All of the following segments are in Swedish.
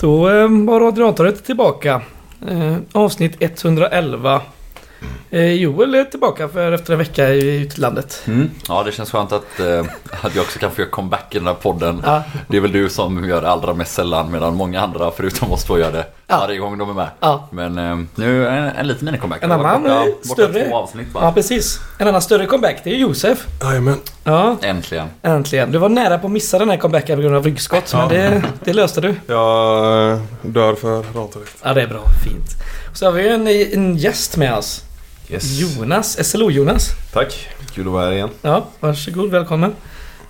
Då var radiatoret tillbaka. Eh, avsnitt 111. Eh, Joel är tillbaka för efter en vecka i utlandet. Mm. Ja, det känns skönt att, eh, att jag också kan få göra comeback i den här podden. Ja. Det är väl du som gör det allra mest sällan medan många andra förutom oss två gör det Ja. varje gång de är med. Ja. Men eh, nu en, en liten mini-comeback. En annan, borta, eh, borta större. två avsnitt ja, bara. precis. En annan större comeback, det är Josef. Jajamän. Ja, Äntligen. äntligen. Du var nära på att missa den här comebacken på grund av ryggskott, men det, det löste du. Jag dör för radiatoret. Ja, det är bra. Fint. Så har vi en, en gäst med oss. Yes. Jonas, SLO-Jonas. Tack, kul att vara här igen. Ja, varsågod, välkommen.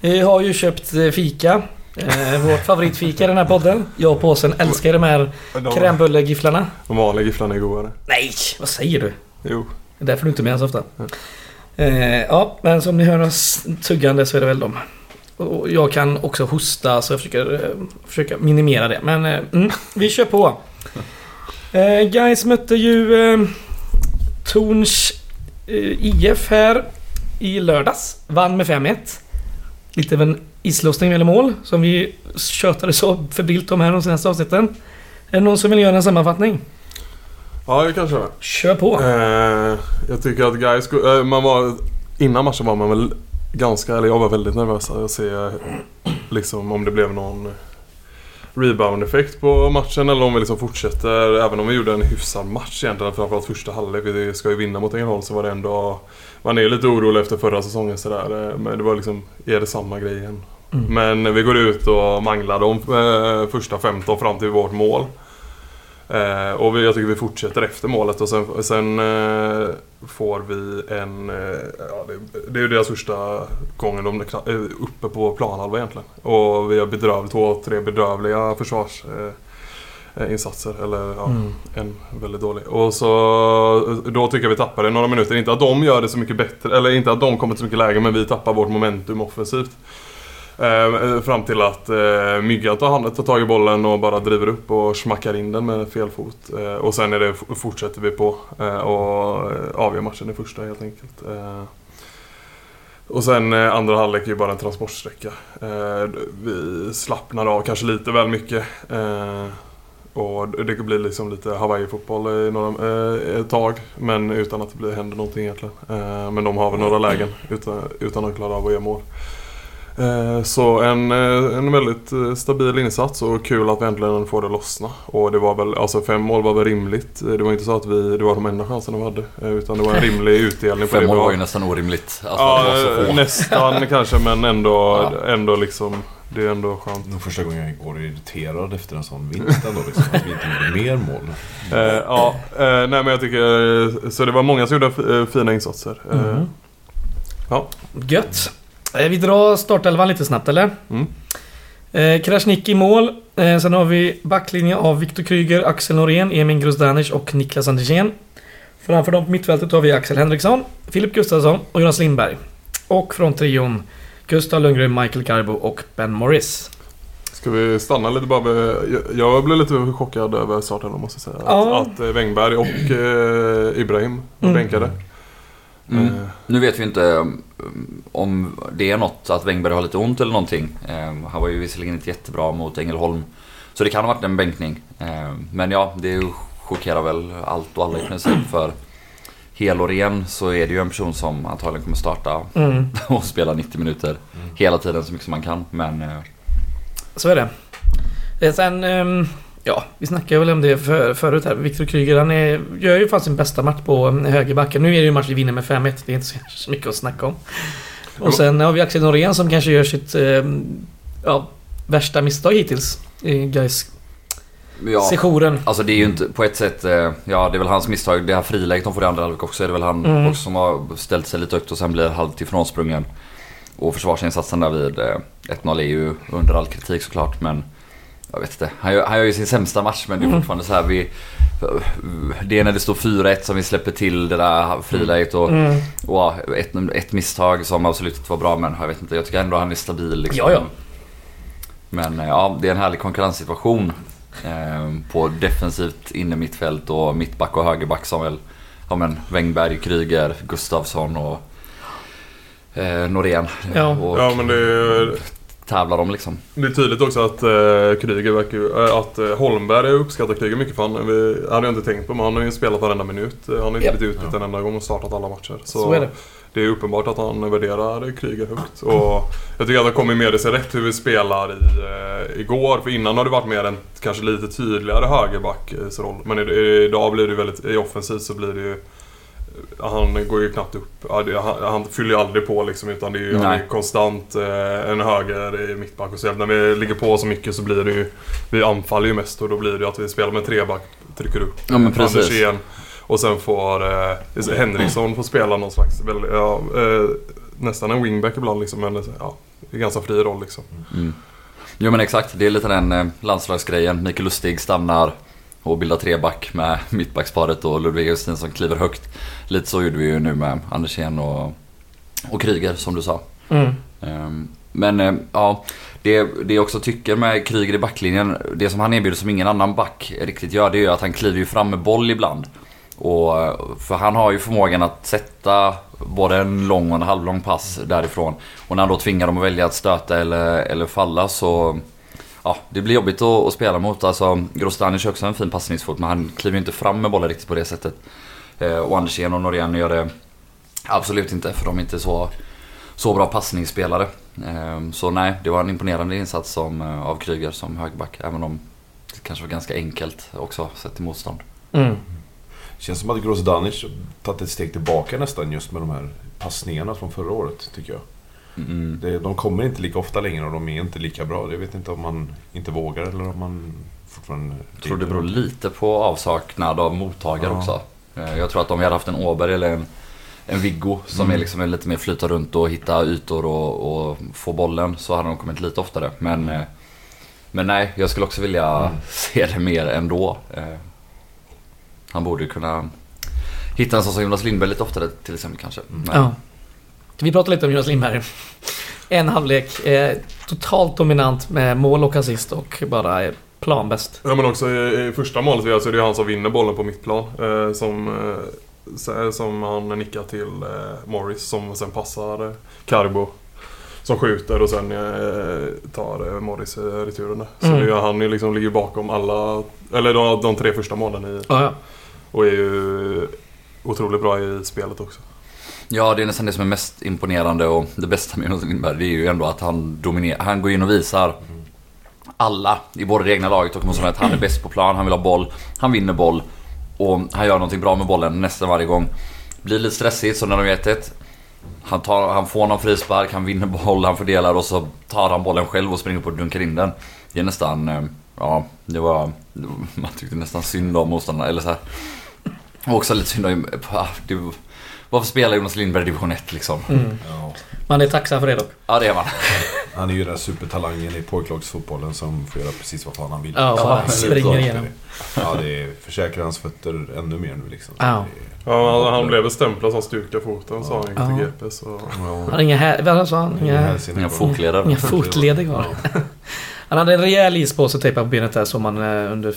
Vi har ju köpt eh, fika. Eh, vårt favoritfika i den här podden. Jag och påsen älskar de här De, crèmebullegifflarna. de vanliga gifflarna är godare. Nej, vad säger du? Jo. Det är därför du inte är med så ofta. Eh, ja, men som ni hör oss tuggande så är det väl dem. Och jag kan också hosta så jag försöker, eh, försöker minimera det. Men eh, mm, vi kör på. Eh, guys mötte ju eh, Torns eh, IF här i lördags. Vann med 5-1. Lite av en islossning eller mål som vi tjötade så febrilt om här de senaste avsnitten. Är det någon som vill göra en sammanfattning? Ja, jag kan köra. Kör på! Eh, jag tycker att guys, eh, man var, innan matchen var man väl ganska, eller jag var väldigt nervös att se eh, liksom om det blev någon rebound-effekt på matchen eller om vi liksom fortsätter. Även om vi gjorde en hyfsad match egentligen, framförallt första halvlek. Vi ska ju vinna mot Ängelholm så var det ändå... Man är lite orolig efter förra säsongen sådär. eh, Men det var liksom, är det samma grej igen? Mm. Men vi går ut och manglar de eh, första 15 fram till vårt mål. Eh, och vi, jag tycker vi fortsätter efter målet och sen, sen eh, får vi en... Eh, ja, det, det är ju deras första gången de är är uppe på planhalva egentligen. Och vi har bedrövligt, två, tre bedrövliga försvarsinsatser. Eh, insatser, eller ja, Mm. en väldigt dålig. Och så då tycker jag vi tappar det några minuter. Inte att de gör det så mycket bättre, eller inte att de kommer till så mycket läge, men vi tappar vårt momentum offensivt. Eh, fram till att eh, Myggan tar, hand, tar tag i bollen och bara driver upp och smackar in den med fel fot. Eh, och sen är det, fortsätter vi på eh, och eh, avgör matchen i första helt enkelt. Eh, och sen eh, andra halvlek är ju bara en transportsträcka. Eh, vi slappnar av kanske lite väl mycket. Eh, och det blir liksom lite Hawaii-fotboll i några, eh, ett tag. Men utan att det blir, händer någonting egentligen. Eh, men de har väl några lägen utan, utan att klara av att göra mål. Eh, Så en, eh, en väldigt eh, stabil insats och kul att vi äntligen får det lossna. Och det var väl, alltså fem mål var väl rimligt. Det var inte så att vi, det var de enda chanserna vi hade. Utan det var en rimlig utdelning på Fem det mål var ju nästan orimligt. Alltså, Ja, nästan kanske men ändå, Ja. ändå liksom. Det är ändå skönt. Det var första gången jag går irriterad efter en sån vinst ändå. Liksom, att vi inte gjorde mer mål. Eh, ja, eh, nej men jag tycker, eh, så det var många som gjorde fina insatser. Mhm. Ja. Gött. Vi drar startelvan lite snabbt eller? Mm. Eh, i mål. Eh, sen har vi backlinje av Viktor Kryger, Axel Norén, Emin Grozdanic och Niklas Andersén. Framför dem på mittfältet har vi Axel Henriksson, Filip Gustafsson och Jonas Lindberg. Och från trion Gustav Lundgren, Michael Garbo och Ben Morris. Ska vi stanna lite bara vid, jag, jag blev lite chockad över starten måste jag säga. Ja. Att, att eh, Wängberg och eh, Ibrahim var Mm. bänkade. Mm. Eh, Nu vet vi inte um, om det är något att Wängberg har lite ont eller någonting. Um, Han var ju visserligen inte jättebra mot Ängelholm. Så det kan ha varit en bänkning. Um, Men ja, det chockerar väl allt och alla i princip. För hel och ren så är det ju en person som antagligen kommer starta Mm, och spela 90 minuter hela tiden så mycket som man kan. Men eh, så är det. Eh, Sen, ehm, ja, vi snackade väl om det för, förut här. Viktor Kryger, han är, gör ju fan sin bästa match på eh, högerbacken. Nu är det ju en match vi vinner med 5-1. Det är inte så mycket att snacka om. Och sen har vi Axel Norén som kanske gör sitt ja, värsta misstag hittills i guys ja, sessionen. Alltså det är ju inte på ett sätt, eh, ja det är väl hans misstag. Det här friläget de får i andra halvlek också är det väl han Mm. också som har ställt sig lite högt och sen blir halvt ifrånsprungen. Och försvarsinsatsen där vid eh, 1-0 är ju under all kritik såklart men jag ett inte. Han gör, han gör ju sin sämsta match men det är Mm. fortfarande så här vi... Det är när det står 4-1 som vi släpper till det där friläget och, Mm. och ett, ett misstag som absolut inte var bra men jag vet inte. Jag tycker ändå han är stabil liksom. Ja, ja. Men eh, ja, det är en härlig konkurrenssituation. Eh, på defensivt inne mittfält och mittback och högerback som väl ja, men Wängberg, Kryger, Gustafsson och eh, Norén. Ja. Och Ja men det är tävlar om liksom. Det är tydligt också att uh, Kryger verkar eh, att uh, Holmberg uppskattar Kryger mycket för han, vi, hade jag inte tänkt på men han har ju spelat varenda minut. Uh, han har inte Ja. blivit utbytt en enda gång och startat alla matcher. Så, Så är det. Det är uppenbart att han värderar Kryger högt. Och jag tycker att det kommer med sig rätt hur vi spelar i, uh, igår. För innan har det varit mer en kanske lite tydligare högerbacksroll. Men i, i, idag blir det väldigt, i offensivt så blir det ju han går ju knappt upp. Han, han fyller ju aldrig på liksom utan det är ju han är konstant eh, en höger i mittback och så. När vi ligger på så mycket så blir det ju... Vi anfaller ju mest och då blir det ju att vi spelar med treback, trycker upp Ja, men precis. Andersén. Och sen får eh, Henriksson får spela någon slags, väl, ja, eh, nästan en wingback ibland liksom. Men ja, det är ganska fri roll liksom. Mm. Jo men exakt, det är lite den eh, landslagsgrejen. Mikael Lustig stannar och bildar treback med mittbacksparet och Ludvig Augustin som kliver högt. Lite så gjorde vi ju nu med Andersén och, och Kryger som du sa. Mm. Ehm, Men eh, ja, det, det jag också tycker med Kryger i backlinjen, det som han erbjuder som ingen annan back riktigt gör, det är ju att han kliver ju fram med boll ibland. Och, för han har ju förmågan att sätta både en lång och en halvlång pass därifrån. Och när han då tvingar dem att välja att stöta eller, eller falla så... Ja, det blir jobbigt att, att spela mot. Alltså, Grostanic är också en fin passningsfot men han kliver ju inte fram med bollen riktigt på det sättet. Eh, och Andersén och Norén gör det absolut inte för de är inte så, så bra passningsspelare. Eh, så nej, det var en imponerande insats som, eh, av Kryger som högerback. Även om det kanske var ganska enkelt också sett till motstånd. Mm. Känns som att Grosdanic tagit ett steg tillbaka nästan just med de här passningarna från förra året, tycker jag. Mm. Det, de kommer inte lika ofta längre och de är inte lika bra. Jag vet inte om man inte vågar eller om man fortfarande... Jag tror det beror lite på avsaknad av mottagare Ja. också. Eh, Jag tror att om vi hade haft en Åberg eller en, en Viggo som Mm. är liksom lite mer flyta runt och hitta ytor och, och få bollen så hade de kommit lite oftare. Men, eh, men nej, jag skulle också vilja Mm. se det mer ändå. Eh, Han borde ju kunna hitta en sån som Jonas Lindberg lite oftare till exempel kanske. Men, Ja. Vi pratade lite om Jonas Lindberg. En halvlek, eh, totalt dominant med mål och assist och bara eh, planbäst. Ja men också i, i första målet vi gör så är det han som vinner bollen på mittplan. Eh, som, eh, så- som han nickar till eh, Morris som sen passar eh, Carbo. Som skjuter och sen eh, tar eh, Morris eh, returen där. Så Mm. det är, han är liksom, ligger bakom alla, eller de, de tre första målen i, Ja, ja och är ju otroligt bra i spelet också. Ja, det är nästan det som är mest imponerande och det bästa med Jonas Lindberg det är ju ändå att han dominerar. Han går in och visar alla i både det egna laget och motståndarna att han är bäst på plan, han vill ha boll, han vinner boll och han gör någonting bra med bollen nästan varje gång. Blir lite stressigt så när de gör 1 han, tar, han får någon frispark, han vinner boll, han fördelar och så tar han bollen själv och springer upp och dunkar in den. Det är nästan, eh, ja, det var, man tyckte nästan synd om motståndarna, eller så här. Och också lite synd om, ah, varför spelar Jonas Lindberg i division 1 liksom? Mm. Ja. Man är tacksam för det dock. Ja det är man. Han är ju den supertalangen i pojklagsfotbollen som får göra precis vad fan han vill. Ja, bara springer igenom. Ja, det försäkrar hans fötter ännu mer nu liksom. Ja. Ja, han, han blev stämplad som styrka foten sa han Ja. till GP. Så. Han Ja. har inga, här, vad sa han? Inga Inga, fotleder. inga fotleder kvar. Han hade en rejäl ispåse tejpad på benet där som man eh, under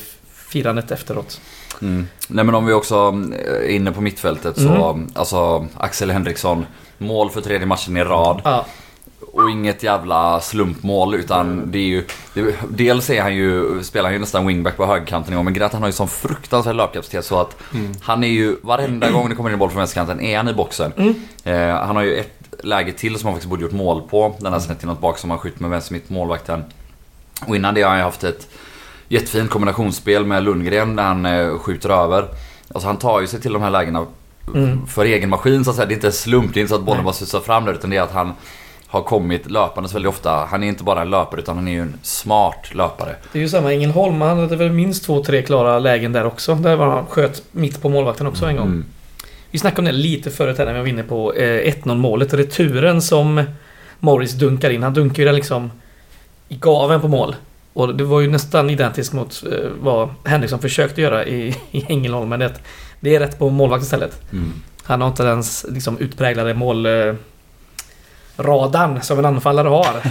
firandet efteråt. Mm. Nej men om vi också är inne på mittfältet så, Mm. alltså Axel Henriksson. Mål för tredje matchen i rad. Ja, Och inget jävla slumpmål utan det är ju... Det, dels är han ju, spelar han ju nästan wingback på högerkanten i år men grejen han har ju sån fruktansvärd löpkapacitet så att han är ju, varenda gång det kommer in en boll från vänsterkanten är han i boxen. Mm. Eh, han har ju ett läge till som han faktiskt borde gjort mål på. Den här snett inåt bak som han skjutit med vänster mitt målvakten. Och innan det har han ju haft ett jättefint kombinationsspel med Lundgren där han eh, skjuter över. Alltså han tar ju sig till de här lägena Mm. för egen maskin så att säga. Det är inte slump, det är inte så att bollen Nej. bara susar fram där utan det är att han har kommit löpandes väldigt ofta. Han är inte bara en löpare utan han är ju en smart löpare. det är ju samma. Ängelholm, han hade väl minst två, tre klara lägen där också. Där var han sköt mitt på målvakten också en gång. Mm. Vi snackade om det lite förut här när vi var inne på eh, 1-0 målet. Returen som Morris dunkar in. Han dunkar ju den liksom i gaven på mål. Och det var ju nästan identiskt mot eh, vad Henriksson försökte göra i, i Ängelholm. Men det, det är rätt på målvakt istället. Mm. Han har inte den liksom, utpräglade mål... Eh, radarn som en anfallare har.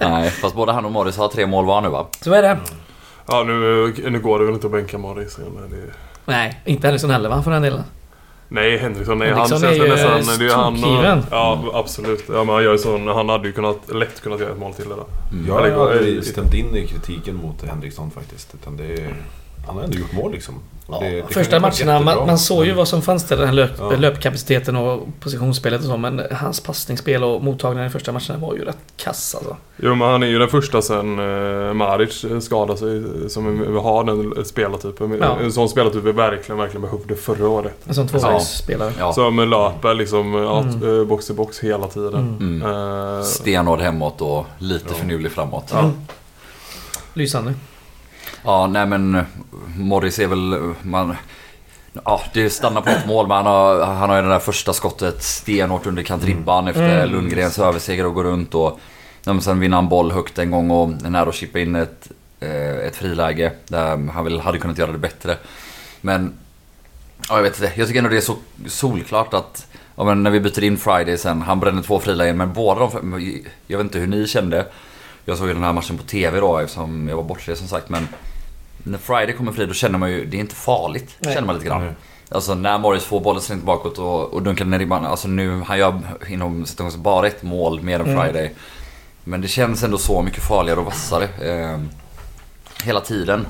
Nej, fast både han och Morris har tre mål var nu va? Så är det. Ja, nu, nu går det väl inte att bänka Morris. Det, Nej, inte Henriksson heller va, för den delen. Nej, Henriksson, nej. Henriksson han är känns ju nästan... Det är han och, Ja, absolut. Ja, men han gör ju sån, Han hade ju kunnat, lätt kunnat göra ett mål till det där. Mm. Jag har aldrig stämt in i kritiken mot Henriksson faktiskt. Utan det är, han har ändå gjort mål liksom. Och det- det Första matcherna, man, man såg ju vad som fanns där, den här löp, Ja. löpkapaciteten och positionsspelet och så, men hans passningsspel och mottagningen i första matcherna var ju rätt kass alltså. Jo, men han är ju den första sen eh, Maric skadade sig som vi har den spelartypen. Ja. En sån spelartyp vi verkligen, verkligen behövde förra året. En sån tvåvägsspelare. Ja. Som löper liksom ja, Mm. eh, box till box hela tiden. Mm. Mm. Eh, Stenhård hemåt och lite Ja. finurlig framåt. Mm. Lysande. Ja, nej men Morris är väl... Man, ja, det stannar på ett mål men han har, han har ju det där första skottet stenhårt under kantribban efter Mm. Lundgrens överseger och går runt och... Ja, men sen vinner han boll högt en gång och är nära att chippa in ett, eh, ett friläge där han väl hade kunnat göra det bättre. Men... Ja, jag vet inte. Jag tycker ändå det är så solklart att... Ja, men när vi byter in Friday sen, han bränner två frilägen men båda de... Jag vet inte hur ni kände. Jag såg ju den här matchen på TV då eftersom jag var bortrest som sagt men... När Friday kommer fri då känner man ju, det är inte farligt. Nej. Känner man lite grann. Nej. Alltså när Morris får bollen slängt bakåt och, och dunkar ner ribban. Alltså nu, han gör inom situationen bara ett mål mer än Mm. Friday. Men det känns ändå så mycket farligare och vassare. Eh, hela tiden.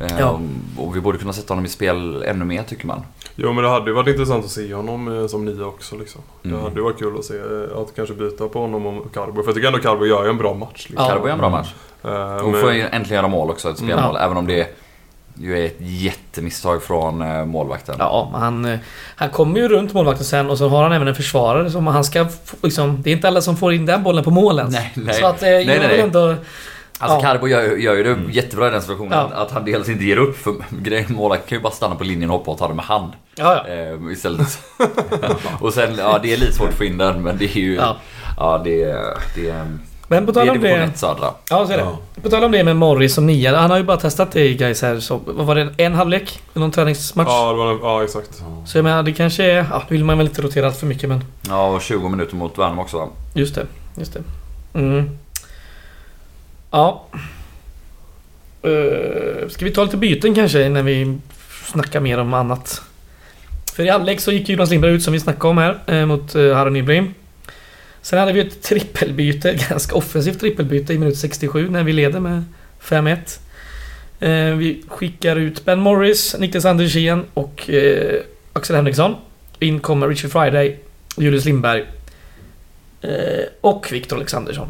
Eh, Ja. Och vi borde kunna sätta honom i spel ännu mer tycker man. Jo men det hade ju varit intressant att se honom eh, som nia också liksom. Mm. Det hade ju varit kul att se eh, att kanske byta på honom och Carbo. För jag tycker ändå Carbo gör en bra match. Liksom. Ja. Carbo är en bra match. Eh, Hon men- får ju äntligen göra mål också, ett Mm. spelmål. Ja. Även om det ju är ett jättemisstag från målvakten. Ja, han, han kommer ju runt målvakten sen och så har han även en försvarare som han ska... Liksom, det är inte alla som får in den bollen på målen. Nej, nej. Så att Nej, jag nej, nej. ändå... Alltså Ja. Carbo gör, gör ju det jättebra i den situationen. Ja. Att han dels inte ger upp. För grejen målvakten kan ju bara stanna på linjen och hoppa och ta det med hand. Ja, ja. Eh, istället. och sen, ja det är lite svårt att få in den men det är ju... Ja, Ja. det är... Det är, Men på det tal om det... 1 södra. Ja, så är det. Ja. På tal om det med Morris som nia. Han har ju bara testat det i guys här. Så, vad var det? En halvlek? I någon träningsmatch? Ja, det var, en- ja exakt. Så jag menar, det kanske är... Ja, nu vill man väl inte rotera allt för mycket men... Ja och 20 minuter mot Värnamo också va? Just det. Just det. Mm. Ja. Uh, ska vi ta lite byten kanske innan vi snackar mer om annat? För i halvlek så gick Jonas Lindberg ut som vi snackade om här eh, mot eh, Harry Nybring. Sen hade vi ett trippelbyte, ganska offensivt trippelbyte i minut 67 när vi leder med 5-1. Eh, vi skickar ut Ben Morris, Niklas Andersén och eh, Axel Henriksson. In kommer Richard Friday, Julius Lindberg eh, och Viktor Alexandersson.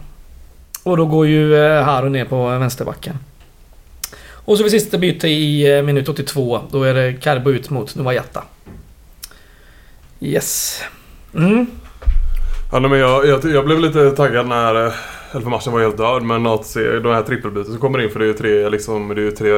Och då går ju eh, Haro ner på vänsterbacken. Och så vid sista byte i eh, minut 82. Då är det Karbo ut mot Nuayata. Yes. Mm. Ja, men jag, jag, jag blev lite taggad när... eh, Eller för matchen var helt död, men att se de här trippelbyten som kommer in för det är ju tre, liksom, det är ju tre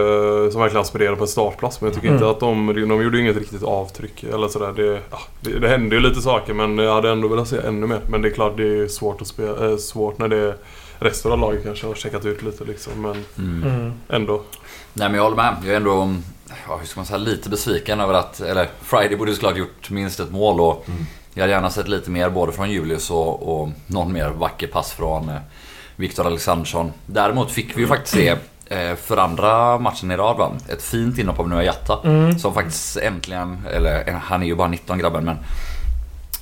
som verkligen aspirerar på en startplats. Men jag tycker Mm. inte att de, de gjorde inget riktigt avtryck eller sådär. Det, ja, det, det hände ju lite saker men jag hade ändå velat se ännu mer. Men det är klart det är svårt att spela, svårt när det resten av laget kanske har checkat ut lite liksom. Men Mm. Mm. ändå. Nej men jag håller med. Jag är ändå, ja, hur ska man säga, lite besviken över att, eller Friday borde såklart gjort minst ett mål och Mm. jag hade gärna sett lite mer både från Julius och, och någon mer vacker pass från eh, Viktor Alexandersson. Däremot fick vi ju faktiskt se eh, för andra matchen i rad va? Ett fint inhopp av Nuayata. Mm. Som faktiskt äntligen, eller han är ju bara 19 grabben men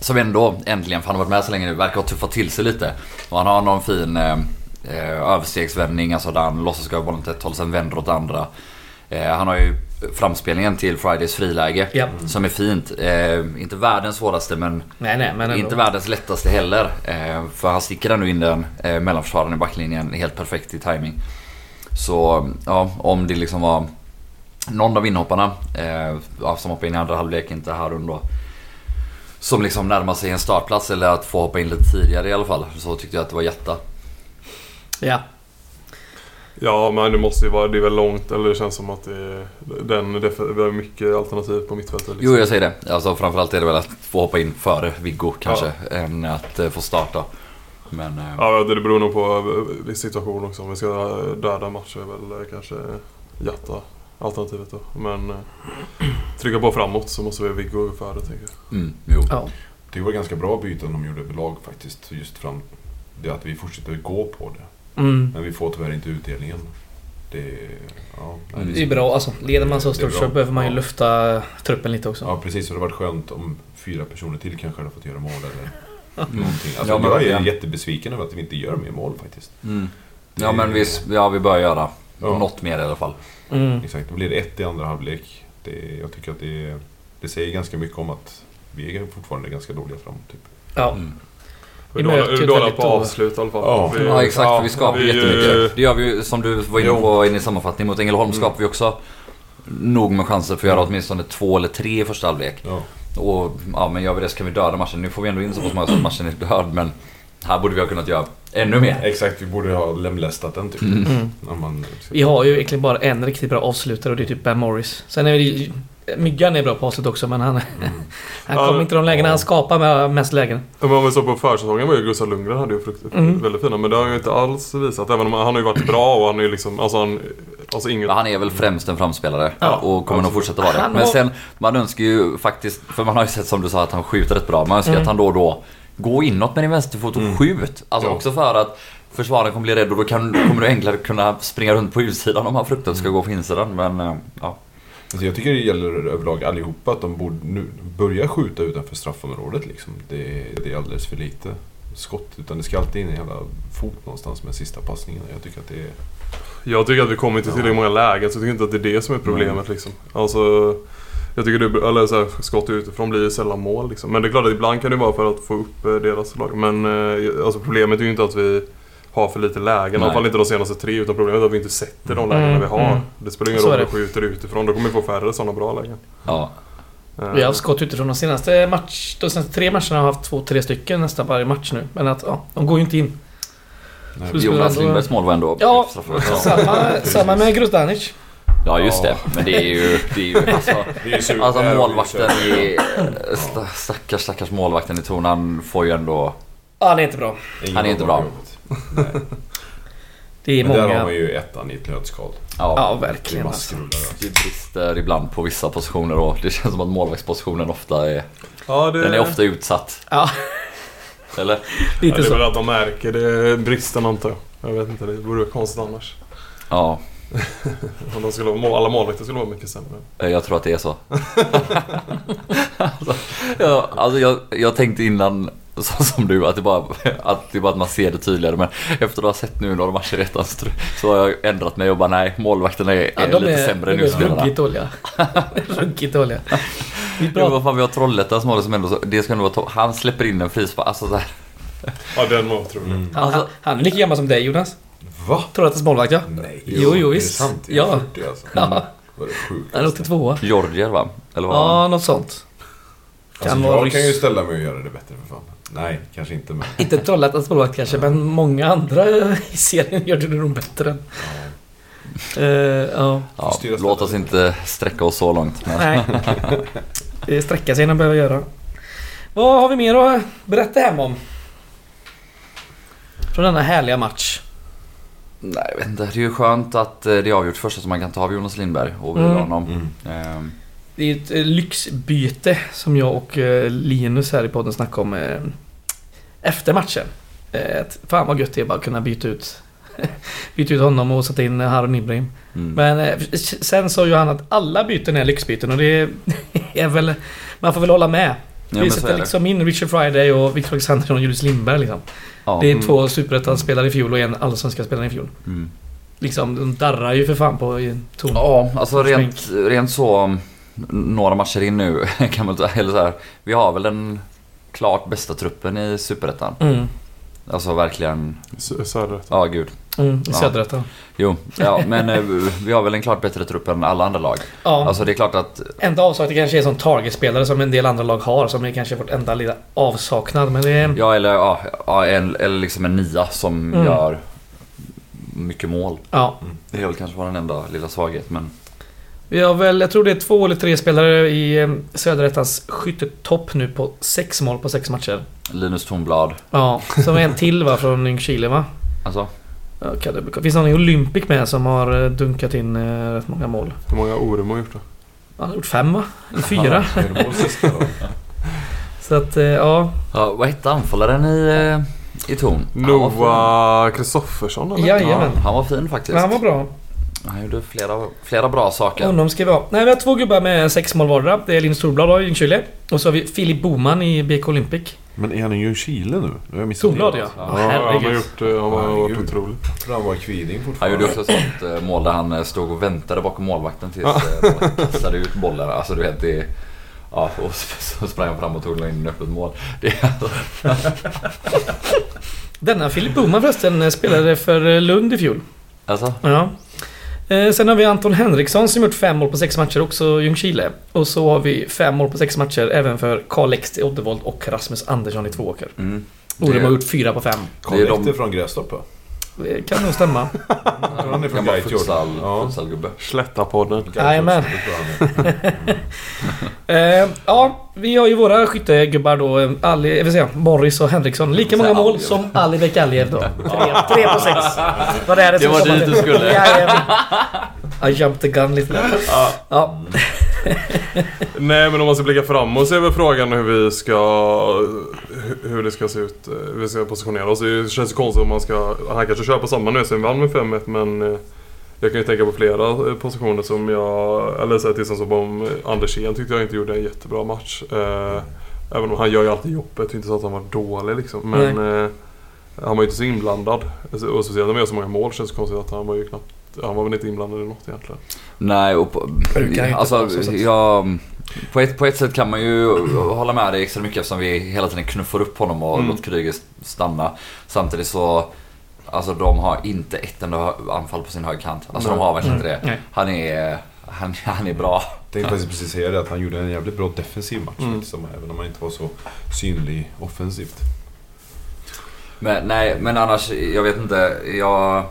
Som ändå äntligen, för han har varit med så länge nu, verkar ha tuffat till sig lite. Och han har någon fin eh, eh, överstegsvändning, alltså där han låtsas gå bollen åt ett håll, sen vänder åt andra. Eh, han har ju framspelningen till Fridays friläge. Ja. Som är fint. Eh, inte världens svåraste men Nej, nej, men inte världens lättaste heller. Eh, för han sticker ändå in den eh, mellanförsvararen i backlinjen helt perfekt i timing. Så ja, om det liksom var någon av inhopparna eh, som hoppade in i andra halvlek, inte Harun då. Som liksom närmar sig en startplats eller att få hoppa in lite tidigare i alla fall. Så tyckte jag att det var jätta. Ja. Ja men det måste ju vara, det är väl långt eller det känns som att det är, den, det har mycket alternativ på mittfältet. Liksom. Jo jag säger det. Alltså framförallt är det väl att få hoppa in före Viggo kanske. Än att eh, få starta. Men eh, Ja, det beror nog på eh, situation också. Om vi ska döda matcher är väl kanske Jatta alternativet då. Men eh, trycka på framåt så måste vi Viggo före tänker jag. mm, jo. ja. Det var ganska bra byten de gjorde överlag faktiskt. Just fram det att vi fortsätter gå på det. Mm. Men vi får tyvärr inte utdelningen. Det, ja, nej, Mm. Det är bra alltså. Leder man så Det är stort så behöver man ju Ja. lyfta truppen lite också. Ja precis, och det hade varit skönt om fyra personer till kanske hade fått göra mål eller någonting. Alltså, Ja, men jag är jättebesviken över att vi inte gör mer mål faktiskt. Mm. Ja men vi, ja, vi bör göra Ja. något mer i alla fall. Mm. Exakt, då blir det ett i andra halvlek. Det, jag tycker att det, det säger ganska mycket om att vi är fortfarande ganska dåliga fram. Typ. Ja. Mm. Väldigt på avslut i alla fall. Ja. Vi- Ja exakt, för vi skapar vi- jättemycket. Det gör vi ju som du var inne på in i sammanfattning. Mot Ängelholm Mm. skapar vi också nog med chanser för att göra åtminstone två eller tre i första halvlek. Ja. Och ja, men gör vi det så kan vi döda matchen. Nu får vi ändå in så pass många så att matchen är död men här borde vi ha kunnat göra ännu mer. Exakt, vi borde ha lemlästat den typ. Mm. När man, Vi har ju egentligen bara en riktigt bra avslutare och det är typ Ben Morris. Sen är det ju... Myggan är bra på avslut också men han, Mm. han Ja, kommer inte de lägena. Han skapar med mest lägen. Men om vi såg på försäsongen var ju Gustav Lundgren hade ju frukt, Mm. väldigt fina men det har han ju inte alls visat. Även om han har ju varit bra och han är ju liksom, alltså han, alltså inget... Han är väl främst en framspelare Ja, och kommer nog fortsätta vara det. Men sen, man önskar ju faktiskt, för man har ju sett som du sa att han skjuter rätt bra. Man önskar Mm. att han då och då går inåt med din vänsterfot och Mm. skjut. Alltså Ja. också för att försvararen kommer bli rädd och då kan, kommer du enklare kunna springa runt på utsidan om han fruktar att ska gå på insidan. Men eh, ja. alltså jag tycker det gäller överlag allihopa att de borde nu börja skjuta utanför straffområdet. Liksom. Det, det är alldeles för lite skott. Utan det ska alltid in en jävla fot någonstans med sista passningen. Jag tycker att det är... Jag tycker att vi kommer inte till tillräckligt många lägen så jag tycker inte att det är det som är problemet liksom. Alltså... Jag tycker det, eller så här, skott utifrån blir ju sällan mål liksom. Men det är klart att ibland kan det vara för att få upp eh, deras lag. Men eh, alltså problemet är ju inte att vi har för lite lägen. I alla fall inte de senaste tre. Utan problemet är att vi inte sätter de lägena Mm, vi har. mm. Det spelar ingen roll om vi skjuter utifrån. Då kommer vi få färre sådana bra lägen. ja. Eh, Vi har skott utifrån de senaste, match, de senaste tre matcherna har haft två, tre stycken nästan varje match nu. Men att ja, de går ju inte in. Nej, Jonas Lindbergs mål var ändå Ja. Samma, samma med Grosdanic. Ja just det. Men det är ju, det är ju alltså, det är sur- alltså målvakten i... sta- Stackars stackars målvakten i Torn. Han får ju ändå... Ja, han är inte bra. Ingen Han är inte bra. Det är Men där har många... man ju ettan i ett nötskal. Ja, Ja, verkligen alltså. det brister ibland på vissa positioner och det känns som att målvaktspositionen ofta är... Ja, det, Den är ofta utsatt. Ja, Eller? ja, lite det är så. väl att de märker det bristen antar jag. Jag vet inte, det vore konstigt annars. Ja, Om de skulle, vara alla målvakter skulle vara mycket sämre. jag tror att det är så. alltså, ja, alltså jag, jag tänkte innan, så som du, att det, bara, att det bara att man ser det tydligare. Men efter att ha sett nu några matcher i ettan så- så har jag ändrat mig och bara nej, målvakterna är, Ja, är de lite är, sämre de än är ruggigt dåliga. ruggigt dåliga. Vi Jo, pratar... vad fan, vi har Trollhättans mål som ändå så, det ska ändå vara. Han släpper in en frispark. Alltså så här, Ja, den var otrolig. Mm. Han, han, han är lika gammal som dig Jonas. Va? Tror du att det är målvakt ja? Nej. Jo, jo, är visst. Det sant? Ja. Jag är 40 alltså. Ja. Vad är det sjukt? Han är 82 Georgier va? Eller vad? Ja, något sånt. Kan Alltså, vara jag kan ju ryss. ställa mig och göra det bättre för fan. Nej, kanske inte men... Inte Trollhättans målvakt kanske, men många andra i serien gör det nog bättre än... Eh, ja. Ja, låt oss inte sträcka oss så långt. Men, Nej. Det är sträcka sig innan behöver göra. Vad har vi mer att berätta hem om? Från denna härliga match. Nej, jag vet inte. Det är ju skönt att eh, det är avgjort första som man kan ta av Jonas Lindberg och Mm. honom. Mm. Ehm, Det är ett eh, lyxbyte som jag och eh, Linus här i podden snackade om eh, efter matchen. Att Fan vad gött det är bara att kunna byta ut Byta ut honom och sätta in Harun Ibrahim. mm. Men eh, sen sa ju han att alla byten är lyxbyten och det är väl... Man får väl hålla med. Ja, Vi sätter liksom in Richard Friday och Victor Alexandersson och Julius Lindberg liksom. Ja. Det är Mm. två superettan-spelare i fjol och en allsvenska spelare i fjol. Mm. Liksom, de darrar ju för fan på ton. Ja, alltså rent, rent så några matcher in nu kan man inte, eller så här, Vi har väl den klart bästa truppen i Superettan. Mm, Alltså verkligen, Sö- Söder. ja gud. Mm, i Ja. söderettan. Jo, ja, men eh, vi har väl en klart bättre trupp än alla andra lag. Ja. Alltså det är klart att, Enda avsaknad kanske är en sån targetspelare som en del andra lag har. Som är kanske vårt enda lilla avsaknad. Men det är... ja eller, ja, ja, en, eller liksom en nia som Mm. gör mycket mål. Ja. Det är väl kanske vår enda lilla svaghet men... Vi har väl, jag tror det är två eller tre spelare i eh, Söderettans skyttetopp nu på sex mål på sex matcher. Linus Tornblad. Ja, som är en till va, från Ljungskile va? Alltså, kan det, finns någon i Olympic med som har eh, dunkat in eh, rätt många mål? Hur många Orem har gjort det? Han har gjort fem va? Eller fyra? Då? Så att, eh, ja. ja, vad hette anfallaren i, i Torn? Noah Kristoffersson eller? Jajamän. Ja, han var fin faktiskt. Han var bra. Han gjorde flera, flera bra saker. Honom ska vi ha. Nej, vi har två gubbar med sex mål vardera. Det är Linus Torblad i Ljungskile. Och så har vi Filip Boman i BK Olympic. Men är han i Ljungskile nu? Jag har missat Torblad det. ja. Ja, han har gjort, eh, han har varit otrolig. Han var kviding Han fortfarande. gjorde också ett sånt eh, mål där han eh, stod och väntade bakom målvakten tills målvakten kastade ut bollen. Alltså du vet det... Ja, och så sprang han fram och tog in öppet mål. Det är Denna Filip Boman förresten spelade för Lund i fjol. alltså, Ja. Eh, Sen har vi Anton Henriksson som gjort fem mål på sex matcher, också Ljungskile. Och så har vi fem mål på sex matcher även för Karl Lext i Oddevold och Rasmus Andersson i Tvååker. mm. Det- har gjort fyra på fem. Det är Karl de- de... från Grästorp va? Det kan nog stämma. Han är från Ja. futsalgubbe. Slätta-podden. Jajamän. Är. Eh, ja, vi har ju våra skyttegubbar då. eh, Ali, jag vill säga, Morris och Henriksson. Lika många mål som Ali Bekaljev då. Tre, tre på sex. Vad är det Det som var dit du skulle. I jumped the gun lite där. Ja. Nej men om man ska blicka framåt så är väl frågan hur vi ska... hu- Hur det ska se ut. eh, Hur vi ska positionera oss. Det känns ju konstigt om man ska... Han kanske kör på samma nu som vi vann med 5-1 men... Jag kan ju tänka på flera eh, positioner som jag... Eller så här, till exempel som Andersén tyckte jag inte gjorde en jättebra match. Eh, Även om han gör ju alltid jobbet. Det är inte så att han var dålig liksom. Men... eh, Han var ju inte så inblandad. Alltså, Och speciellt när vi gör så många mål känns det konstigt att han var ju knappt... Han var väl inte inblandad i något egentligen. Nej, och på, alltså, jag, på, ett, på ett sätt kan man ju hålla med dig extra mycket eftersom vi hela tiden knuffar upp honom och Mm. låter Kryger stanna. Samtidigt så, alltså de har inte ett enda anfall på sin högerkant. Alltså de Nej. har verkligen inte det. Nej. Han är, han, han är bra. Tänkte faktiskt precis säga det att han gjorde en jävligt bra defensiv match. Mm. Liksom, även om han inte var så synlig offensivt. Men nej, men annars, jag vet inte. Jag,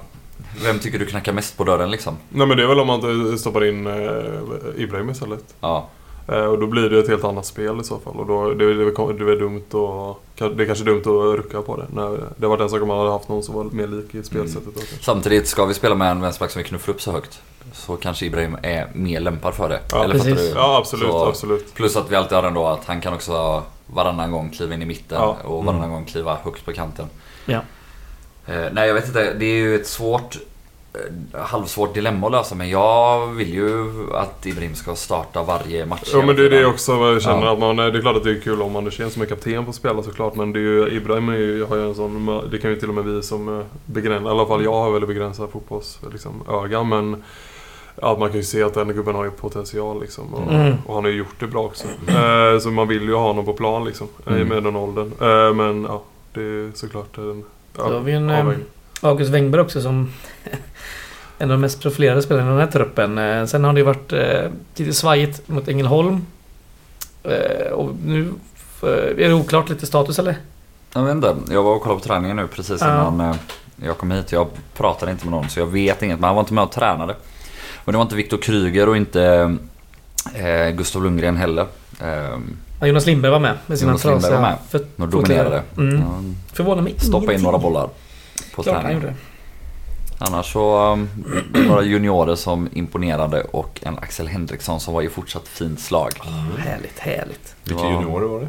vem tycker du knackar mest på dörren liksom? Nej men det är väl om man inte stoppar in eh, Ibrahim istället. Ja. Eh, och då blir det ett helt annat spel i så fall. Och då, det, det, är- det är dumt att, Det är kanske dumt att rucka på det. När, det var den sak om man hade haft någon som var mer lik i spelsättet. Kanske. Samtidigt, ska vi spela med en vänsterback som vi knuffar upp så högt så kanske Ibrahim är mer lämpad för det. Ja, Eller fattar precis. du? Ja absolut, Så- absolut. Plus att vi alltid har ändå att han kan också varannan gång kliva in i mitten Ja. och varannan gång kliva högst på kanten. Ja. Eh, nej jag vet inte, det är ju ett svårt, halvsvårt dilemma att lösa men jag vill ju att Ibrahim ska starta varje match. Ja men det är det också vad jag känner Ja. att man, det är klart att det är kul om Andersén som är kapten får spela såklart men det är ju, Ibrahim är ju, har ju en sån, det kan ju till och med vi som eh, begränsar, i alla fall jag har väldigt begränsad fotbolls, liksom, öga men att man kan ju se att den gubben har ju potential liksom och, Mm. och han har ju gjort det bra också. Eh, så man vill ju ha honom på plan liksom, eh, Mm. med den åldern. Eh, men ja, det är såklart en Så har vi en eh, avvägning. August Wengberg också som en av de mest profilerade spelarna i den här truppen. Eh, Sen har det ju varit eh, lite svajigt mot Ängelholm. Eh, Och nu är det oklart lite status eller? Jag vet inte, jag var och kollade på träningen nu precis Ja. innan eh, jag kom hit. Jag pratade inte med någon så jag vet inget men han var inte med och tränade. Och det var inte Viktor Kryger och inte eh, Gustav Lundgren heller. Eh, Ja, Jonas Lindberg var med med sina Jonas Lindberg trasiga var med. föt- och dominerade. Mm. Förvånar mig stoppade in några bollar på Klart han gjorde. Annars så um, några juniorer som imponerade och en Axel Henriksson som var i fortsatt fint slag. Härligt, härligt. Det Vilka var- juniorer var det?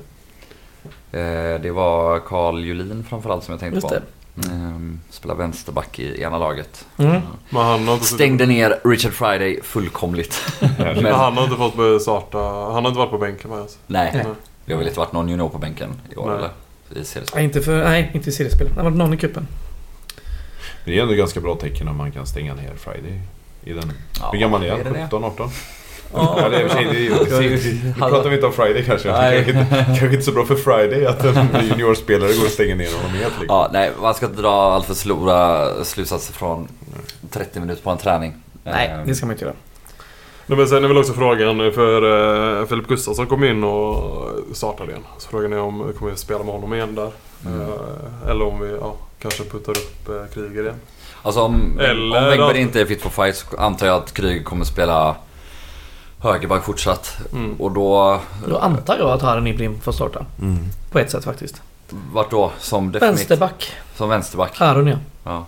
Eh, det var Carl Julin framförallt som jag tänkte Just på. det. Ehm, spelar vänsterback i ena laget. Mm. Men han har inte Stängde ner Richard Friday fullkomligt. Men Men, han har inte fått börja starta, han har inte varit på bänken va? Alltså. nej, Nej. det har väl inte varit någon junior på bänken i år Nej. eller? I seriespel. Nej, inte för... Nej, inte i seriespel. Det har varit någon i cupen. Det är ändå ganska bra tecken om man kan stänga ner Friday. I den. Ja, Hur gammal är han? det det? 17, 18? Ja, det är sig... Det är, nu pratar vi inte om Friday kanske. Nej. Kanske inte, kanske inte så bra för Friday att en juniorspelare går och stänger ner honom helt. Liksom. Ja, nej, man ska inte dra allt för stora slutsatser från 30 minuter på en träning. Nej, Ehm, det ska man inte göra. Nej, men sen är väl också frågan för uh, Filip Gustafsson kom in och startade igen. Så frågan är om vi kommer att spela med honom igen där. Mm. Eh, eller om vi ja, kanske puttar upp uh, Kryger igen. Alltså om, Eller om inte är fit for fight så antar jag att Kryger kommer spela högerback fortsatt. Mm. Och då... Då antar jag att Harren Ibrahim får starta. Mm. På ett sätt faktiskt. Vart då? Som definitivt? Vänsterback. Som vänsterback? Aron ja. Ja.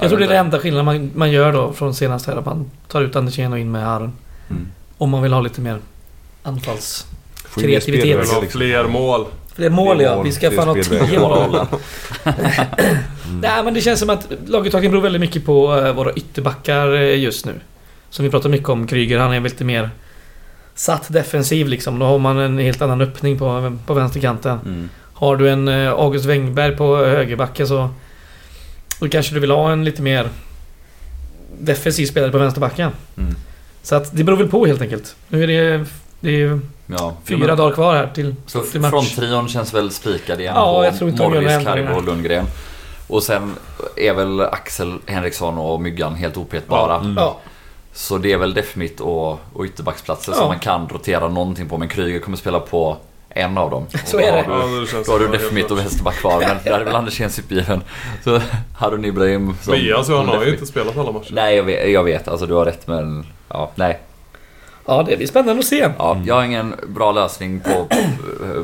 Jag tror det är inte. enda skillnaden man, man gör då från senast här. Att man tar ut Andersén och in med Aron. Mm. Om man vill ha lite mer anfalls... Får ju mer Kreativitet. spelare, Eller ha liksom. fler mål. Är mål ja. Vi ska fan ha. 10 mål. Nej men det känns som att laguttagningen beror väldigt mycket på eh, våra ytterbackar eh, just nu. Som vi pratar mycket om. Kryger han är lite mer satt defensiv liksom. Då har man en helt annan öppning på, på vänsterkanten. Mm. Har du en eh, August Wengberg på högerbacken så... Då kanske du vill ha en lite mer defensiv spelare på vänsterbacken. Mm. Så att det beror väl på helt enkelt. Nu är det, det är Ja. fyra dagar kvar här till, Så till match. fronttrion känns väl spikad igen Ja, på jag tror inte Morris. Karibo och Lundgren. Och sen är väl Axel Henriksson och Myggan helt opetbara. Ja. Ja, Så det är väl defmitt och, och ytterbacksplatser Ja. som man kan rotera någonting på. Men Kryger kommer spela på en av dem. Så är då det. Har Ja, du, det känns då har du som- defmitt och vänsterback kvar. Men där är väl Anders Jens uppgiven. Så Harun Ibrahim som... Men alltså, han har ju inte spelat alla matcher. Nej, jag vet, jag vet. Alltså du har rätt men... Ja, nej. ja det blir spännande att se. Ja, jag har ingen bra lösning på eh,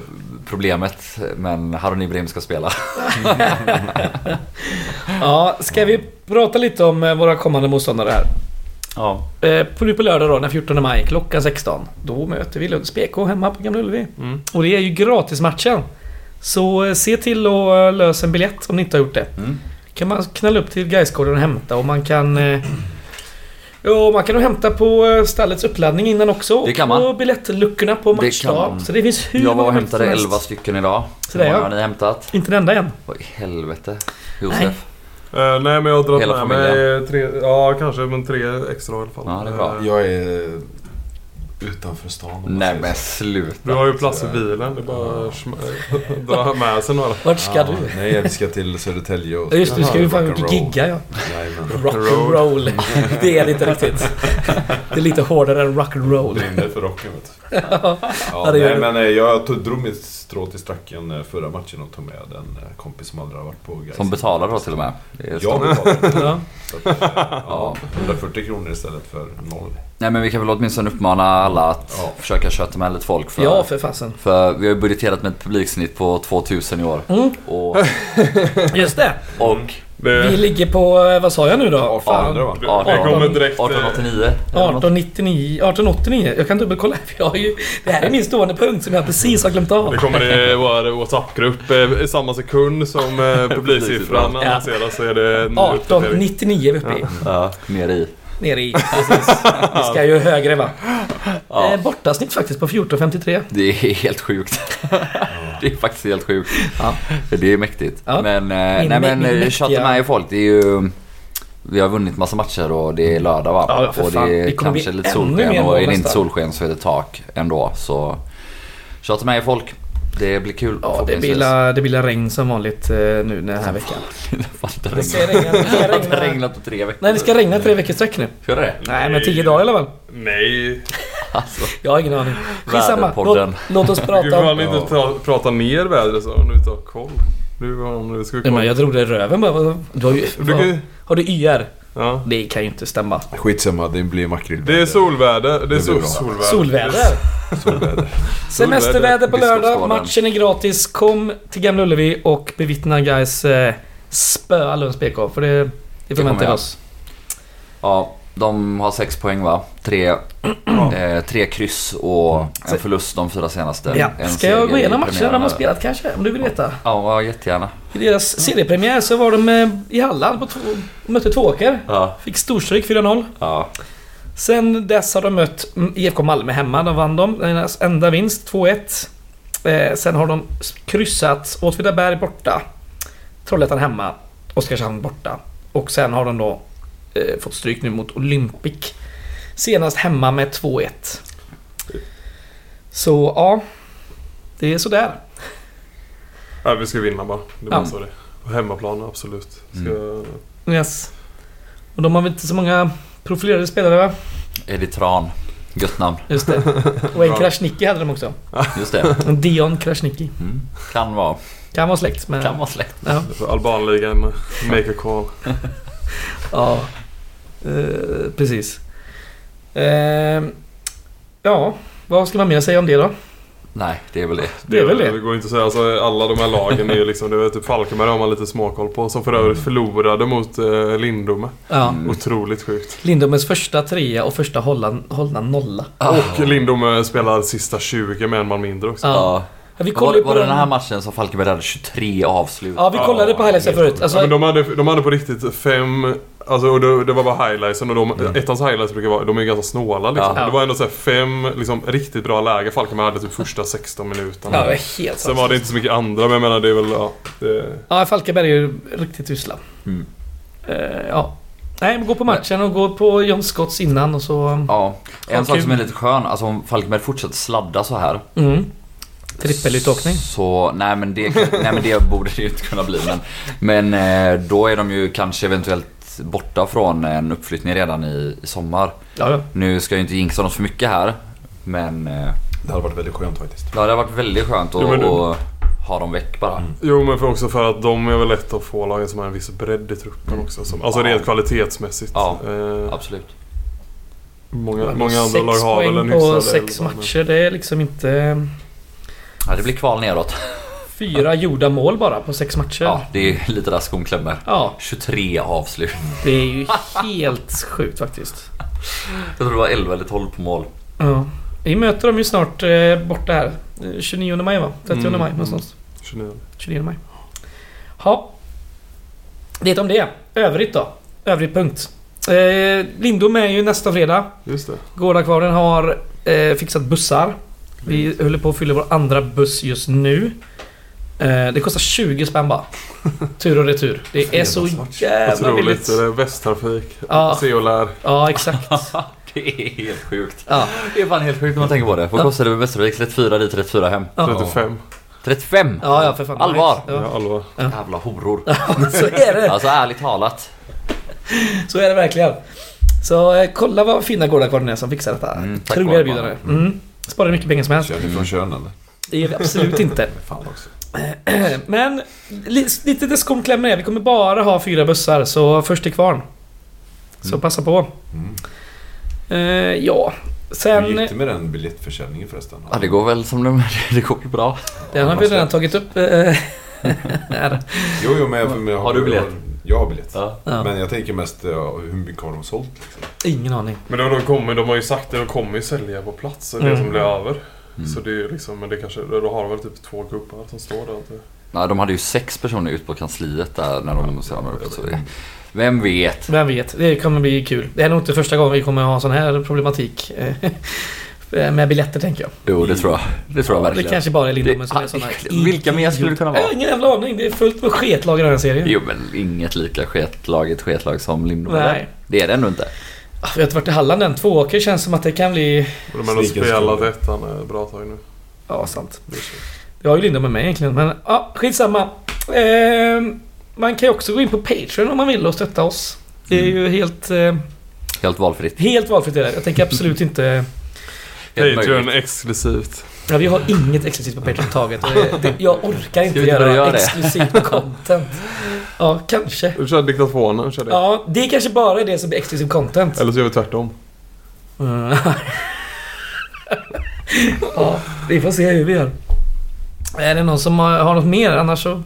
problemet. Men Harun Ibrahim ska spela. Ja, ska vi prata lite om eh, våra kommande motståndare här? Ja. Eh, på, på lördag då, den 14 maj klockan 16. Då möter vi Lunds BK hemma på Gamla Ullevi. Mm. Och det är ju gratismatchen. Så eh, se till att eh, lösa en biljett om ni inte har gjort det. Mm. kan man knalla upp till Gaisgården och hämta och man kan... Eh, ja, man kan nog hämta på stallets uppladdning innan också. Det kan och man. på biljettluckorna på matchdag. Så det finns hur Jag var och hämtade som helst. 11 stycken idag. Så det, har ni hämtat? Inte en enda än. Vad i helvete? Josef? Eh, nej men jag har dragit Hela med mig tre, ja kanske men tre extra i alla fall. Ja, det är bra. Eh, Jag är utanför stan. om man Nej säger men så. sluta. Du har ju plats i bilen, det är bara att sm- dra med sig några. Vart ska Ja, du? Nej, vi ska till Södertälje och... Ja, Just det, du ska ju fan ut och Rock'n'roll. gigga ja. Jajamän. Rock'n'roll. det är det inte riktigt. Det är lite hårdare än rock'n'roll. Brinner för rocken vet du. Ja, nej, men eh, jag tog, drog mitt strå till stacken eh, förra matchen och tog med en eh, kompis som aldrig har varit på Gais. Som betalar då till och med. Jag stort. betalar. ja. Så att, ja, 140 kronor istället för noll. Nej men vi kan väl åtminstone uppmana alla att Ja. försöka köta med lite folk. För, ja, för fasen. för vi har ju budgeterat med ett publiksnitt på 2000 i år. Mm. Och, Just det. och Vi ligger på, eh, vad sa jag nu då? 1800 va? det kommer direkt... eh, 1889. eller något. 1899, 1889. Jag kan dubbelkolla. för Jag har ju, det här är min stående punkt som jag precis har glömt av. Det kommer i vår WhatsApp-grupp eh, i samma sekund som eh, publiksiffran Ja. annonseras så är det en ny uppdatering. 1899 är vi uppe i. Ja, nere i. Nere i. Precis. Vi ska ju högre va? Ja. Eh, bortasnitt faktiskt på 14.53. Det är helt sjukt. det är faktiskt helt sjukt. Ja. Det är mäktigt. Ja. Men, eh, Min- nej men min eh, mäktiga- med folk. Det är ju... Vi har vunnit massa matcher och det är lördag va? Ja, och det är Det kanske lite solsken och är det inte solsken så är det tak ändå. Så tjata med folk. Det blir kul Ja, det blir, det blir regn som vanligt eh, nu den här veckan. Det Det ska regna. Det ska Det inte regna. regnat på tre veckor. Nej, det ska regna tre veckor sträck nu. Gör det? Nej, men tio dagar i alla fall. Nej, Alltså. Jag har ingen aning. Skitsamma. Låt, låt oss prata om... inte ta, prata ner vädret så om du inte har koll. Du, om du ska Nej, men kolla. jag drog det i röven bara. Du har ju... Du Har du YR? Ja. Det kan ju inte stämma. Skitsamma, det blir makrill. Det är solväder. Det är sol, solväder. Solväder. Solväder. Semesterväder på lördag. Matchen är gratis. Kom till Gamla Ullevi och bevittna guys eh, spöa Lunds BK. För det, det förväntar vi oss. Ja, de har sex poäng va? Tre, eh, tre kryss och en förlust de fyra senaste. Ja. En Ska jag gå igenom matcherna de har spelat kanske? Om du vill veta. Ja, jättegärna. I deras seriepremiär så var de eh, i Halland på mötte Tvååker. Ja. Fick storstryk 4-0. Ja. Sen dess har de mött IFK Malmö hemma. De vann de. Deras enda vinst, 2-1. Eh, sen har de kryssat Åtvidaberg borta. Trollhättan hemma. Oskarshamn borta. Och sen har de då eh, fått stryk nu mot Olympic. Senast hemma med 2-1. Så ja. Det är sådär. Ja, vi ska vinna bara. Det är Ja. så det. På hemmaplan, absolut. Ska... Yes. Och de har väl inte så många profilerade spelare va? Eddie Tran. Gött namn. Just det. Och en. Krasniqi hade de också. Just det. En Dion Krasniqi. Mm. Kan vara. Kan vara släkt med... Kan vara släkt. Ja. Albanligan, make a call. Ja, eh, precis. Eh, ja, vad ska man mer säga om det då? Nej, det är väl det. Det är väl det. Det går inte att säga. Alltså, alla de här lagen är ju liksom... Det är typ Falkenberg har man lite småkoll på. Som för övrigt förlorade mot eh, Lindome. Ja. Mm. Otroligt sjukt. Lindomes första trea och första hållna nolla. Och Lindome spelar sista 20 med en man mindre också. Ja. Ja. Ja, vi kollade Var, på var det den här matchen som Falkenberg hade 23 avslut? Ja, vi kollade på highlights här förut. Ja, Alltså, men de, hade, de hade på riktigt fem... Alltså och det, det var bara highlightsen och de, Mm. ettans highlights brukar vara, de är ganska snåla liksom. Ja. Det var ändå så här fem liksom, riktigt bra läge Falkenberg hade typ första 16 minuterna. ja, det är helt Sen var det inte så mycket andra men jag menar det är väl... Ja, det, Ja, Falkenberg är ju riktigt usla. Mm. Eh, ja. Nej, men gå på matchen och gå på John Scotts innan och så... Ja, en sak som är lite skön, alltså om Falkenberg fortsätter sladda så här. Mm. Trippelutåkning. Så, nej men, det, nej men det borde det ju inte kunna bli. Men, men eh, då är de ju kanske eventuellt borta från en uppflyttning redan i, i sommar. Ja, ja. Nu ska jag ju inte jinxa något för mycket här. Men eh, Det hade varit väldigt skönt faktiskt. det hade varit väldigt skönt att Jo, men du- att ha dem väck bara. Jo men för också för att de är väl lätt att få lagen som har en viss bredd i truppen också. Som, alltså Ja. rent kvalitetsmässigt. Ja. Eh, Absolut. många, många andra sex lag har väl en poäng på hyfsad sex elva, men- matcher. Det är liksom inte... Ja, det blir kval neråt. Fyra gjorda mål bara på sex matcher. Ja, det är lite där skon klämmer. Ja, 23 avslut. det är ju helt sjukt faktiskt. Jag tror det var 11 eller 12 på mål. Ja. Vi möter dem ju snart eh, borta här. Eh, 29 maj va? 30 Mm. maj någonstans. 29. 29 maj. Ja. Det om det. Övrigt då? Övrig punkt. Eh, Lindom är ju nästa fredag. Just det. Gårdakvarnen har eh, fixat bussar. Vi håller på att fylla vår andra buss just nu. Eh, det kostar 20 spänn bara. Tur och retur. Det är så jävla Otroligt. billigt. Det är Västtrafik. Ja. Se och lär. Ja, exakt. Det är helt sjukt. Ja. Det är fan helt sjukt när man tänker på det. Vad Ja. kostar det med Västervik? 34 dit, 34 hem. Ja. 35. 35! Ja, ja för fan. Allvar? Ja. Ja, allvar. Jävla horor. Så är det. Alltså ärligt talat. Så är det verkligen. Så eh, kolla vad fina Gårdakvarnen är som fixar detta. Mm, Otroliga erbjudande. Mm. Sparar mycket pengar som helst. Kör ni från Tjörn eller? Det är vi absolut inte. Fan också. Men li- lite där skon klämmer är. Vi kommer bara ha fyra bussar, så först till kvarn. Så Mm. passa på. Mm. Eh, ja, Hur sen... gick det med den biljettförsäljningen förresten? Ja, det går väl som det, det går väl bra. Den har vi redan tagit upp. eh. Jo, jo men jag, men jag Har du biljett? Jag har biljett. Ja. Men jag tänker mest ja, hur mycket har de sålt? Liksom? Ingen aning. Men de, de, kommer, de har ju sagt det, de kommer ju sälja på plats. Det Mm. som blir över. Mm. Så det är liksom, men det kanske, då har de väl typ två gubbar som står där. Inte? Nej, de hade ju sex personer ute på kansliet där när de samlade upp. Så vem vet? Vem vet, det kommer bli kul. Det är nog inte första gången vi kommer ha sån här problematik. eh, Med biljetter tänker jag. Jo, det tror jag. Det tror jag Det verkligen. kanske bara är Lindholmen Det- som är här vilka mer skulle det kunna vara? Jag har ingen jävla aning. Det är fullt med sketlag i den här serien. Jo, men inget lika sketlag, ett sketlag som Lindholm. Nej. Det är det ändå inte. Ah, Vi har inte varit i Halland än. Tvååker känns som att det kan bli... Och de har spelat ettan ett bra tag nu. Ja, sant. Jag har ju Lindholmen med egentligen, men ja, skitsamma. Eh, man kan ju också gå in på Patreon om man vill och stötta oss. Det är ju helt, eh, Helt valfritt. helt valfritt. Är det. Jag tänker absolut inte... Patreon exklusivt. Ja, vi har inget exklusivt på Patreon taget. Det, det, jag orkar inte göra det? exklusivt content. Ja, kanske. Du kör diktafonen, kör det. Ja, det kanske bara är det som är exklusiv content. Eller så gör vi tvärtom. Mm. ja, vi får se hur vi gör. Är det någon som har, har något mer? Annars så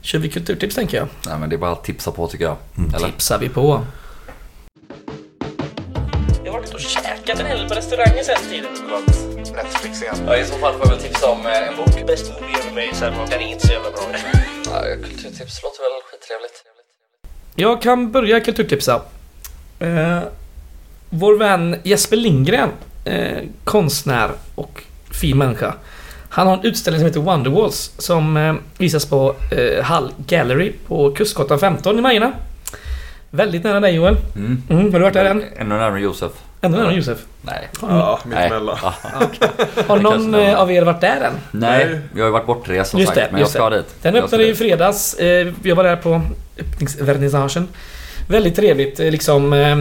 kör vi kulturtips tänker jag. Nej, men det är bara att tipsa på tycker jag. Mm. Eller? Tipsar vi på. En hel på restaurangen sen tiden. Netflix igen. Ja, i så fall får jag väl tipsa om eh, en bok. Bäst movie ever made, sen den är inte så jävla bra. Ja, kulturtips låter väl skittrevligt. Jag kan börja kulturtipsa. Eh, vår vän Jesper Lindgren, eh, konstnär och fin människa. Han har en utställning som heter Wonderwalls som eh, visas på eh, Hall Gallery på Kustgatan 15 i Majorna. Väldigt nära dig Joel. Mm. Mm, har du varit där än? Ännu närmare Josef. Ännu närmare Josef. Nej. Ja, Nej. mittemellan. Har någon eh, av er varit där än? Nej, jag har ju varit bortrest som Just sagt. det, men jag ska det. dit. Den öppnade i dit. fredags. Eh, Jag var där på öppningsvernissagen. Väldigt trevligt. eh, Liksom eh,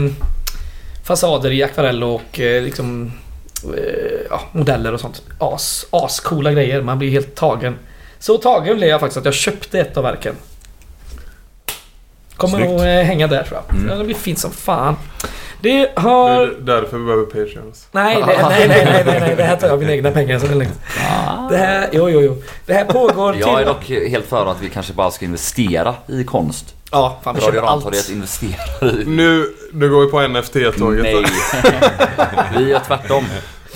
fasader i akvarell och liksom ja, modeller och sånt. As, ascoola grejer. Man blir helt tagen. Så tagen blev jag faktiskt att jag köpte ett av verken. Kommer Snyggt. nog hänga där tror jag. Mm. Det blir fint som fan. Det Det har... är därför vi behöver Patreons. Nej, det, nej, nej, nej, nej, nej, det här tar jag av mina egna pengar så det är lugnt. Det här, jo, jo, jo. Det här pågår till... Jag är dock helt för att vi kanske bara ska investera i konst. Ja, fan vi köper allt. Investerar i... Nu, nu går vi på NFT-tåget. Nej. vi gör tvärtom.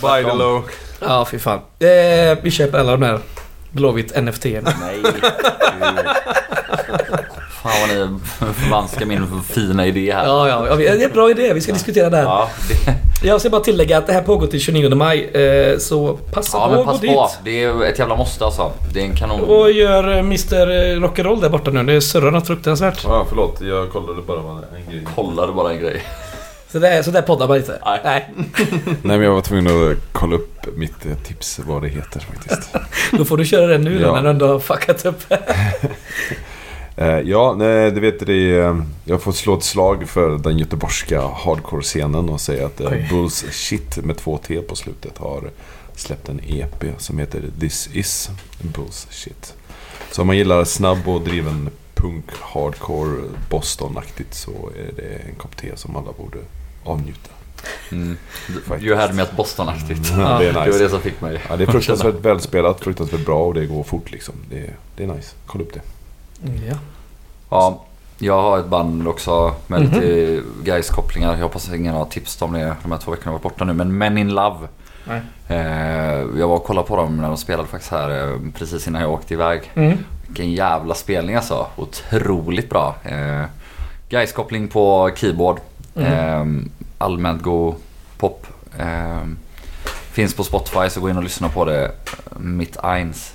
Buy the low. Ja, fy fan. Eh, vi köper alla de där Blåvitt NFT. Nej. Vad ni förvanskar min fina idé här. Ja, ja, ja, det är en bra idé. Vi ska diskutera det här. Ja, det, Jag ska bara tillägga att det här pågår till 29 maj. Eh, så passa ja på men att gå pass dit. på. Det är ett jävla måste alltså. Det är en kanon. Och gör eh, Mr Rock'n'Roll där borta nu. Det surrar något fruktansvärt. Ja, förlåt. Jag kollade bara vad en grej. Kollade bara en grej. Så där, så där poddar man inte. Nej. Nej. Nej, men jag var tvungen att kolla upp mitt eh, tips, vad det heter faktiskt. Då får du köra den nu då Ja. när du ändå har fuckat upp. Eh, ja, nej, du vet det. eh, Jag får slå ett slag för den göteborgska hardcore-scenen och säga att eh, Oj. Bulls Shit med två T på slutet har släppt en EP som heter This Is Bulls Shit. Så om man gillar snabb och driven punk, hardcore, Boston-aktigt så är det en kopp te som alla borde avnjuta. Mm. You had me at Boston-aktigt. Ja, det är Det var det som fick mig. Ja, det är fruktansvärt välspelat, fruktansvärt bra och det går fort liksom. Det, det är nice. Kolla upp det. Ja. Ja, jag har ett band också med Mhm. lite Gais-kopplingar. Jag hoppas ingen har tipsat om det de här två veckorna har varit borta nu. Men Men in Love. Nej. Eh, jag var och kollade på dem när de spelade faktiskt här eh, precis innan jag åkte iväg. Mm. Vilken jävla spelning alltså. Otroligt bra. Eh, Gais-koppling på keyboard. Mm. Allmänt god pop. Finns på Spotify så gå in och lyssna på det. Mitt Eins.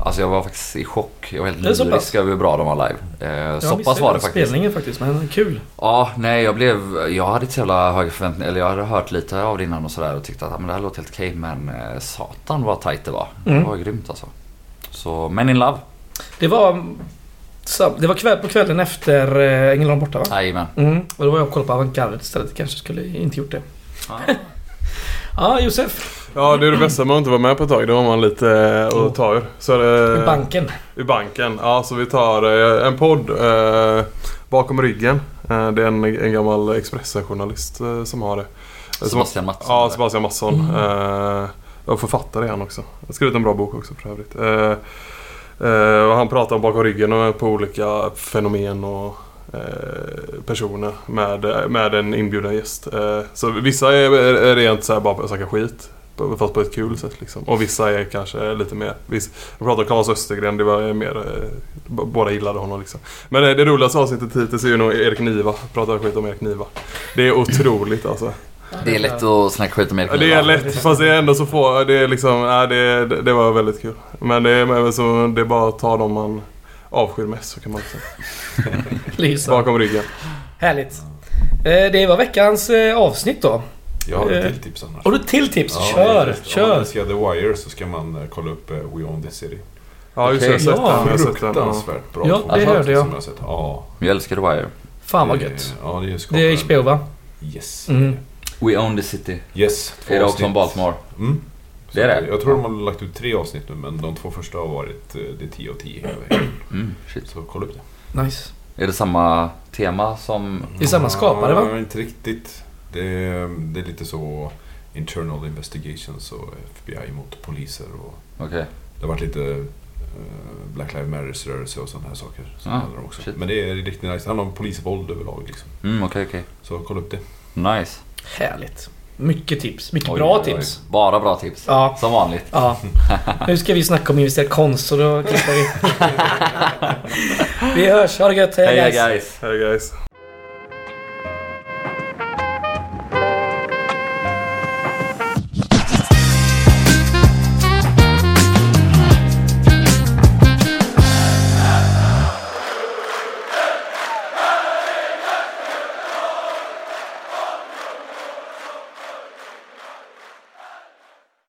Alltså jag var faktiskt i chock. Jag var helt lyrisk över hur bra de var live. Eh, så pass var det faktiskt. Spelningen faktiskt, men kul. Ja, nej jag blev... Jag hade inte så jävla höga förväntningar. Eller jag hade hört lite av det innan och sådär och tyckte att men det här låter helt okej. Men eh, satan vad tight det var. Mm. Det var grymt alltså. Så Men in Love. Det var, det var kväll, på kvällen efter eh, Ängelholm borta va? Jajamän. Mm. Och då var jag och kollade på Avantgarde istället. Kanske skulle inte gjort det. Ja, Josef. Ja, det är det bästa med att inte vara med på ett tag. Då har man lite eh, att ta ur. Så är I det, banken. I banken. Ja, så vi tar eh, en podd eh, bakom ryggen. Eh, det är en, en gammal Expressen-journalist eh, som har det. Sebastian Mattsson. Ja, Sebastian Mattsson. Mm. Eh, och författare är han också. Jag har skrivit en bra bok också för övrigt. Eh, eh, och han pratar om bakom ryggen och på olika fenomen och personer med, med en inbjuden gäst. Så vissa är, är rent så här bara snacka skit. Fast på ett kul sätt liksom. Och vissa är kanske lite mer... Viss, jag pratade om Claes Östergren, det var mer... Eh, båda gillade honom liksom. Men eh, det roligaste avsnittet hittills är ju nog Erik Niva. Pratar skit om Erik Niva. Det är otroligt alltså. Det är lätt att snacka skit om Erik Ja, det Niva. är lätt fast det är ändå så få. Det är liksom, ja, det, det, var väldigt kul. Men det är, men så, det är bara att ta dem man avskyr mest så kan man säga. Lisa. Bakom ryggen. Härligt. Eh, det var veckans avsnitt då. Jag har ett Eh, till tips annars. Har du till tips? Ja, kör, just det. Om man kör. älskar The Wire så ska man eh, kolla upp eh, We Own This City. Ja just det, jag har Okej. sett Ja. Fruktansvärt bra. Ja, det hörde jag. Som jag har sett. Ja, Jag älskar The Wire. Fan vad det- gött. Ja, det är, Det är HBO va? Yes. Mm. We own the city. Yes. två Är det också om Baltimore? Mm. Det är det? Så Jag tror de har lagt ut tre avsnitt nu men de två första har varit det är 10 och 10 hela vägen. Mm, shit. Så kolla upp det. Nice. Är det samma tema som... Det är samma skapare va? Ja, inte riktigt. Det är, det är lite så internal investigations och FBI mot poliser och Okej. det har varit lite eh, Black Lives Matters rörelse och sådana här saker. Som Ah, också. shit. Men det är riktigt nice. Det handlar om polisvåld överlag liksom. Mm, okej, okej. Så kolla upp det. Nice. Härligt. Mycket tips. Mycket Oj, bra oj, oj. tips. Bara bra tips. Ja. Som vanligt. Ja. Nu ska vi snacka om investera i konst så då klickar vi. vi hörs. Ha det gött. Hej Hej guys. guys. Hej guys.